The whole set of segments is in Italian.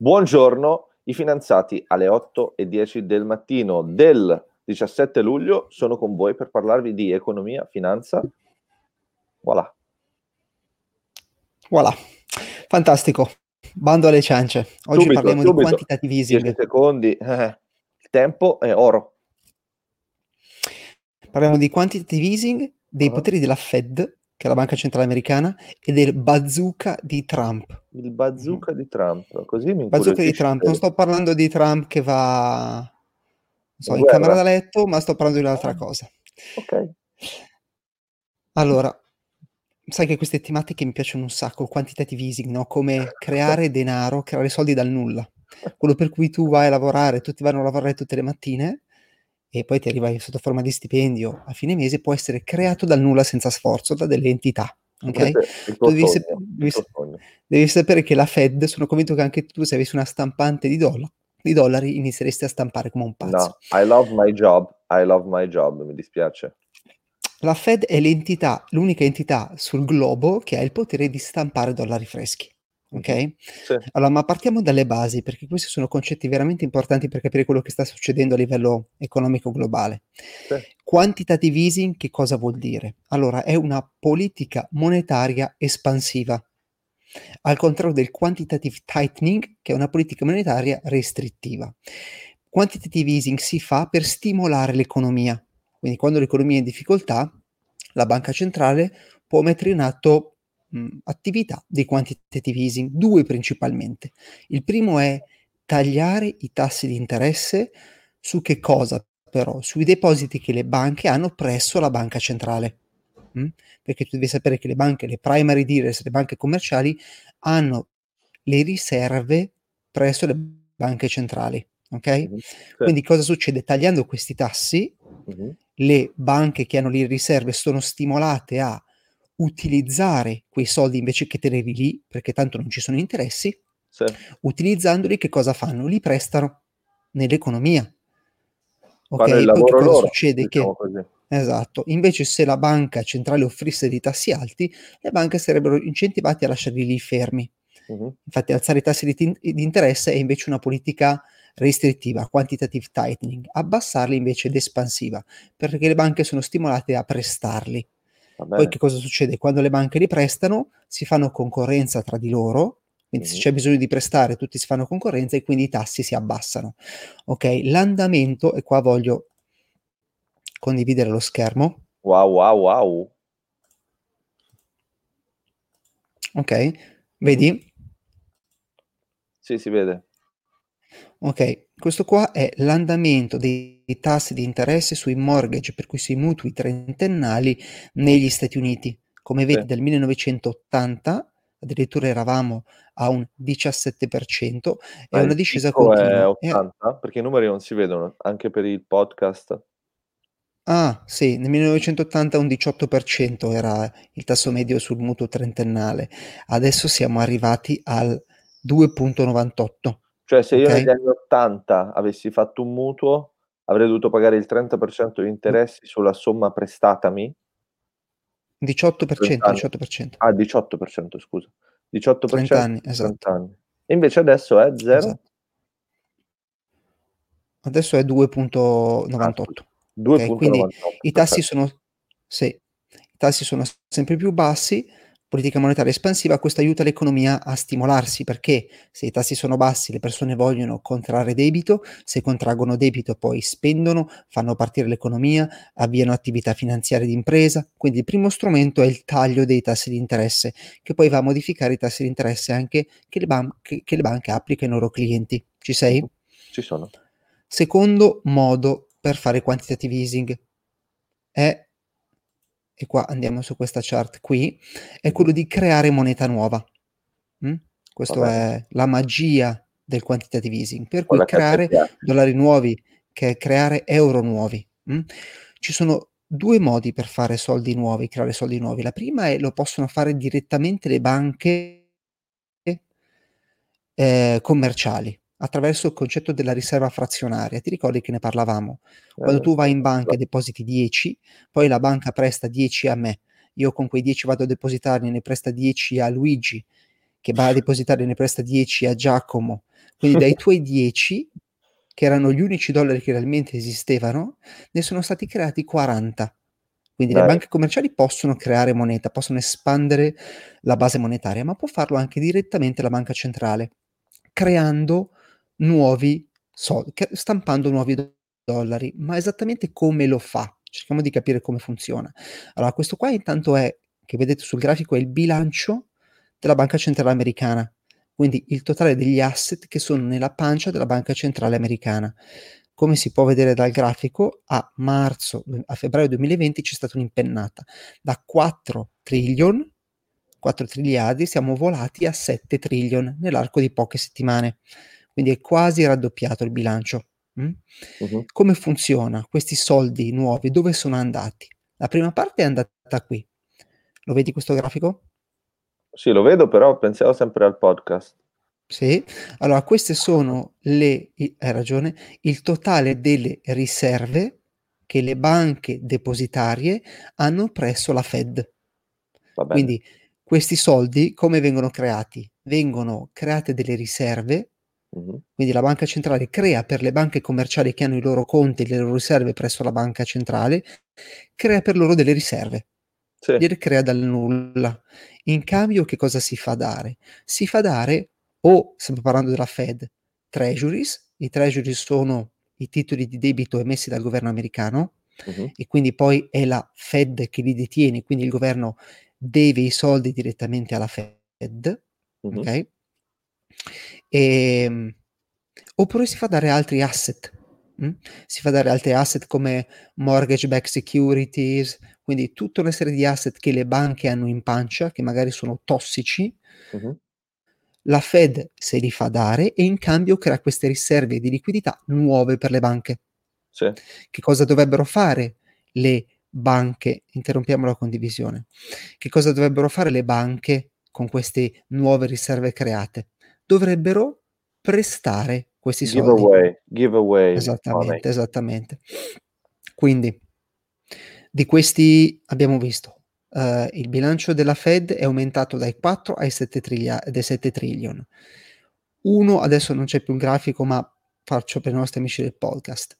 Buongiorno, i finanziati alle 8 e 10 del mattino del 17 luglio sono con voi per parlarvi di economia, finanza. Voilà. Voilà. Fantastico. Bando alle ciance. Oggi subito, parliamo subito. di quantitative easing. 10 secondi. Eh, il tempo è oro. Parliamo di quantitative easing, dei uh-huh. poteri della Fed che è la banca centrale americana, e del bazooka di Trump. Il bazooka di Trump, così mi Bazooka di Trump, non sto parlando di Trump che va so, in camera da letto, ma sto parlando di un'altra cosa. Ok. Allora, sai che queste tematiche mi piacciono un sacco, il quantitative easing, no? come creare denaro, creare soldi dal nulla. Quello per cui tu vai a lavorare, tutti vanno a lavorare tutte le mattine e poi ti arriva sotto forma di stipendio a fine mese, può essere creato dal nulla senza sforzo da delle entità. Okay? Devi, sogno, devi, devi, sapere che la Fed, sono convinto che anche tu, se avessi una stampante di, doll- di dollari, inizieresti a stampare come un pazzo. No, I love my job, I love my job, mi dispiace. La Fed è l'entità, l'unica entità sul globo che ha il potere di stampare dollari freschi. Ok? Sì. Allora, ma partiamo dalle basi, perché questi sono concetti veramente importanti per capire quello che sta succedendo a livello economico globale. Sì. Quantitative easing che cosa vuol dire? Allora, è una politica monetaria espansiva, al contrario del quantitative tightening, che è una politica monetaria restrittiva. Quantitative easing si fa per stimolare l'economia, quindi quando l'economia è in difficoltà, la banca centrale può mettere in atto mh, attività di quantitative easing, due principalmente. Il primo è tagliare i tassi di interesse su che cosa però? Sui depositi che le banche hanno presso la banca centrale. Mh? Perché tu devi sapere che le banche, le primary dealers, le banche commerciali hanno le riserve presso le banche centrali. Ok? Mm-hmm. Quindi cosa succede? Tagliando questi tassi, mm-hmm. le banche che hanno le riserve sono stimolate a utilizzare quei soldi invece che tenerli lì, perché tanto non ci sono interessi, sì. utilizzandoli che cosa fanno? Li prestano nell'economia. Ok, poi che cosa loro, succede? Diciamo che così. Esatto, invece se la banca centrale offrisse dei tassi alti, le banche sarebbero incentivate a lasciarli lì fermi. Uh-huh. Infatti alzare i tassi di, t- di interesse è invece una politica restrittiva, quantitative tightening, abbassarli invece ed espansiva, perché le banche sono stimolate a prestarli. Poi che cosa succede? Quando le banche li prestano, si fanno concorrenza tra di loro, quindi mm-hmm. se c'è bisogno di prestare, tutti si fanno concorrenza e quindi i tassi si abbassano. Ok, l'andamento, e qua voglio condividere lo schermo. Wow, wow, wow. Ok, vedi? Sì, si vede. Ok, questo qua è l'andamento dei tassi di interesse sui mortgage, per cui sui mutui trentennali negli Stati Uniti. Come vedi, sì. dal 1980 addirittura eravamo a un 17% e una discesa continua. È 80? E... Perché i numeri non si vedono anche per il podcast. Ah, sì, nel 1980 un 18% era il tasso medio sul mutuo trentennale. Adesso siamo arrivati al 2.98. Cioè, se io negli anni 80 avessi fatto un mutuo, avrei dovuto pagare il 30% di interessi sulla somma prestatami. 18%, 18%. Ah, 18%, scusa. 18% 30 anni, esatto. 30 anni. E invece adesso è 0? Esatto. Adesso è 2.98. Ah, 2.98. Okay, quindi i tassi sono, sì, i tassi sono sempre più bassi, politica monetaria espansiva, questo aiuta l'economia a stimolarsi perché se i tassi sono bassi le persone vogliono contrarre debito, se contraggono debito poi spendono, fanno partire l'economia, avviano attività finanziarie di impresa, quindi il primo strumento è il taglio dei tassi di interesse che poi va a modificare i tassi di interesse anche che le, ban- che, che le banche applicano ai loro clienti. Ci sei? Ci sono. Secondo modo per fare quantitative easing è e qua andiamo su questa chart qui, è quello di creare moneta nuova. Mm? Questa è la magia del quantitative easing, per cui creare dollari nuovi, che è creare euro nuovi. Mm? Ci sono due modi per fare soldi nuovi, creare soldi nuovi. La prima è lo possono fare direttamente le banche eh, commerciali attraverso il concetto della riserva frazionaria. Ti ricordi che ne parlavamo? Quando tu vai in banca e depositi 10, poi la banca presta 10 a me, io con quei 10 vado a depositarli, ne presta 10 a Luigi, che va a depositare ne presta 10 a Giacomo, Quindi dai tuoi 10, che erano gli unici dollari che realmente esistevano, ne sono stati creati 40. Quindi Dai. le banche commerciali possono creare moneta, possono espandere la base monetaria, ma può farlo anche direttamente la banca centrale, creando nuovi soldi, stampando nuovi dollari. Ma esattamente come lo fa? Cerchiamo di capire come funziona. Allora, questo qua intanto è, che vedete sul grafico, è il bilancio della banca centrale americana quindi il totale degli asset che sono nella pancia della banca centrale americana. Come si può vedere dal grafico, a marzo, a febbraio 2020 c'è stata un'impennata da 4 trillion, 4 triliardi, siamo volati a 7 trillion nell'arco di poche settimane. Quindi è quasi raddoppiato il bilancio. Mm? Uh-huh. Come funziona? Questi soldi nuovi dove sono andati? La prima parte è andata qui. Lo vedi questo grafico? Sì, lo vedo, però pensiamo sempre al podcast. Sì, allora queste sono le, hai ragione, il totale delle riserve che le banche depositarie hanno presso la Fed. Quindi questi soldi come vengono creati? Vengono create delle riserve. Quindi la banca centrale crea per le banche commerciali che hanno i loro conti, le loro riserve presso la banca centrale, crea per loro delle riserve. Sì. Le crea dal nulla. In cambio che cosa si fa dare? Si fa dare, o stiamo parlando della Fed, treasuries, i treasuries sono i titoli di debito emessi dal governo americano uh-huh. e quindi poi è la Fed che li detiene, quindi il governo deve i soldi direttamente alla Fed, uh-huh. ok? E, ehm, oppure si fa dare altri asset, mh? si fa dare altri asset come mortgage backed securities quindi tutta una serie di asset che le banche hanno in pancia, che magari sono tossici, uh-huh. la Fed se li fa dare e in cambio crea queste riserve di liquidità nuove per le banche. Sì. Che cosa dovrebbero fare le banche? Interrompiamo la condivisione. Che cosa dovrebbero fare le banche con queste nuove riserve create? Dovrebbero prestare questi give soldi. Away, give away. Esattamente, esattamente. Quindi di questi abbiamo visto uh, il bilancio della Fed è aumentato dai 4 ai 7, triglia- dai 7 trillion. Uno, adesso non c'è più un grafico, ma faccio per i nostri amici del podcast.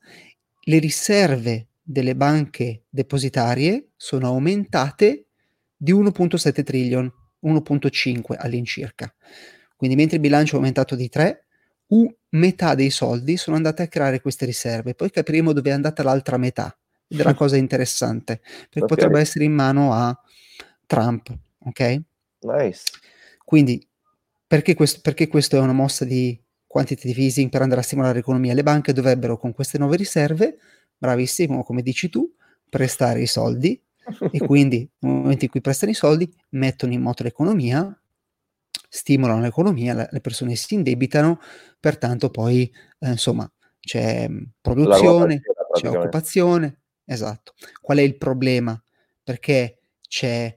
Le riserve delle banche depositarie sono aumentate di 1.7 trillion, 1.5 all'incirca. Quindi mentre il bilancio è aumentato di 3, u metà dei soldi sono andate a creare queste riserve. Poi capiremo dove è andata l'altra metà della cosa interessante, perché okay. potrebbe essere in mano a Trump, ok? Nice. Quindi, perché questo, perché questo è una mossa di quantitative easing per andare a stimolare l'economia? Le banche dovrebbero con queste nuove riserve, bravissimo, come dici tu, prestare i soldi e quindi nel momento in cui prestano i soldi mettono in moto l'economia, stimolano l'economia, le persone si indebitano, pertanto poi eh, insomma c'è produzione, c'è occupazione, Esatto. Qual è il problema? Perché c'è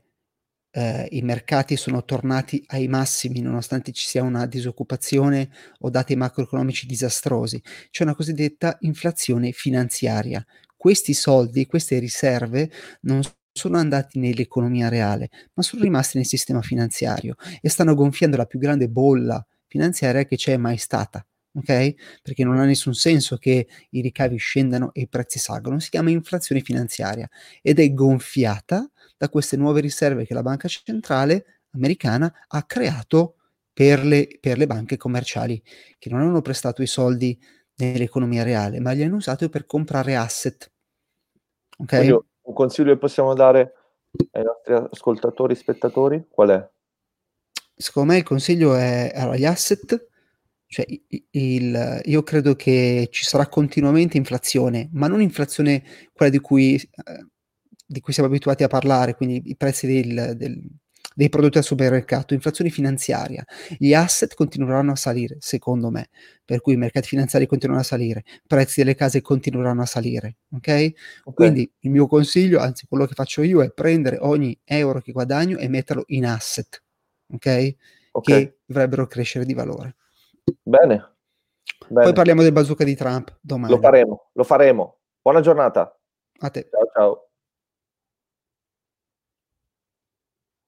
eh, i mercati sono tornati ai massimi nonostante ci sia una disoccupazione o dati macroeconomici disastrosi. C'è una cosiddetta inflazione finanziaria. Questi soldi, queste riserve non sono andati nell'economia reale, ma sono rimasti nel sistema finanziario e stanno gonfiando la più grande bolla finanziaria che c'è mai stata ok? Perché non ha nessun senso che i ricavi scendano e i prezzi salgano, si chiama inflazione finanziaria ed è gonfiata da queste nuove riserve che la banca centrale americana ha creato per le, per le banche commerciali, che non hanno prestato i soldi nell'economia reale, ma li hanno usati per comprare asset. Ok? Quindi un consiglio che possiamo dare ai nostri ascoltatori, spettatori, qual è? Secondo me il consiglio è allora, gli asset cioè, il, io credo che ci sarà continuamente inflazione, ma non inflazione quella di cui, eh, di cui siamo abituati a parlare, quindi i prezzi del, del, dei prodotti al supermercato, inflazione finanziaria. Gli asset continueranno a salire, secondo me, per cui i mercati finanziari continueranno a salire, i prezzi delle case continueranno a salire, ok? okay. Quindi il mio consiglio, anzi quello che faccio io, è prendere ogni euro che guadagno e metterlo in asset, ok? okay. Che dovrebbero crescere di valore. Bene. Bene. Poi parliamo del bazooka di Trump domani. Lo faremo, lo faremo. Buona giornata. A te. Ciao ciao.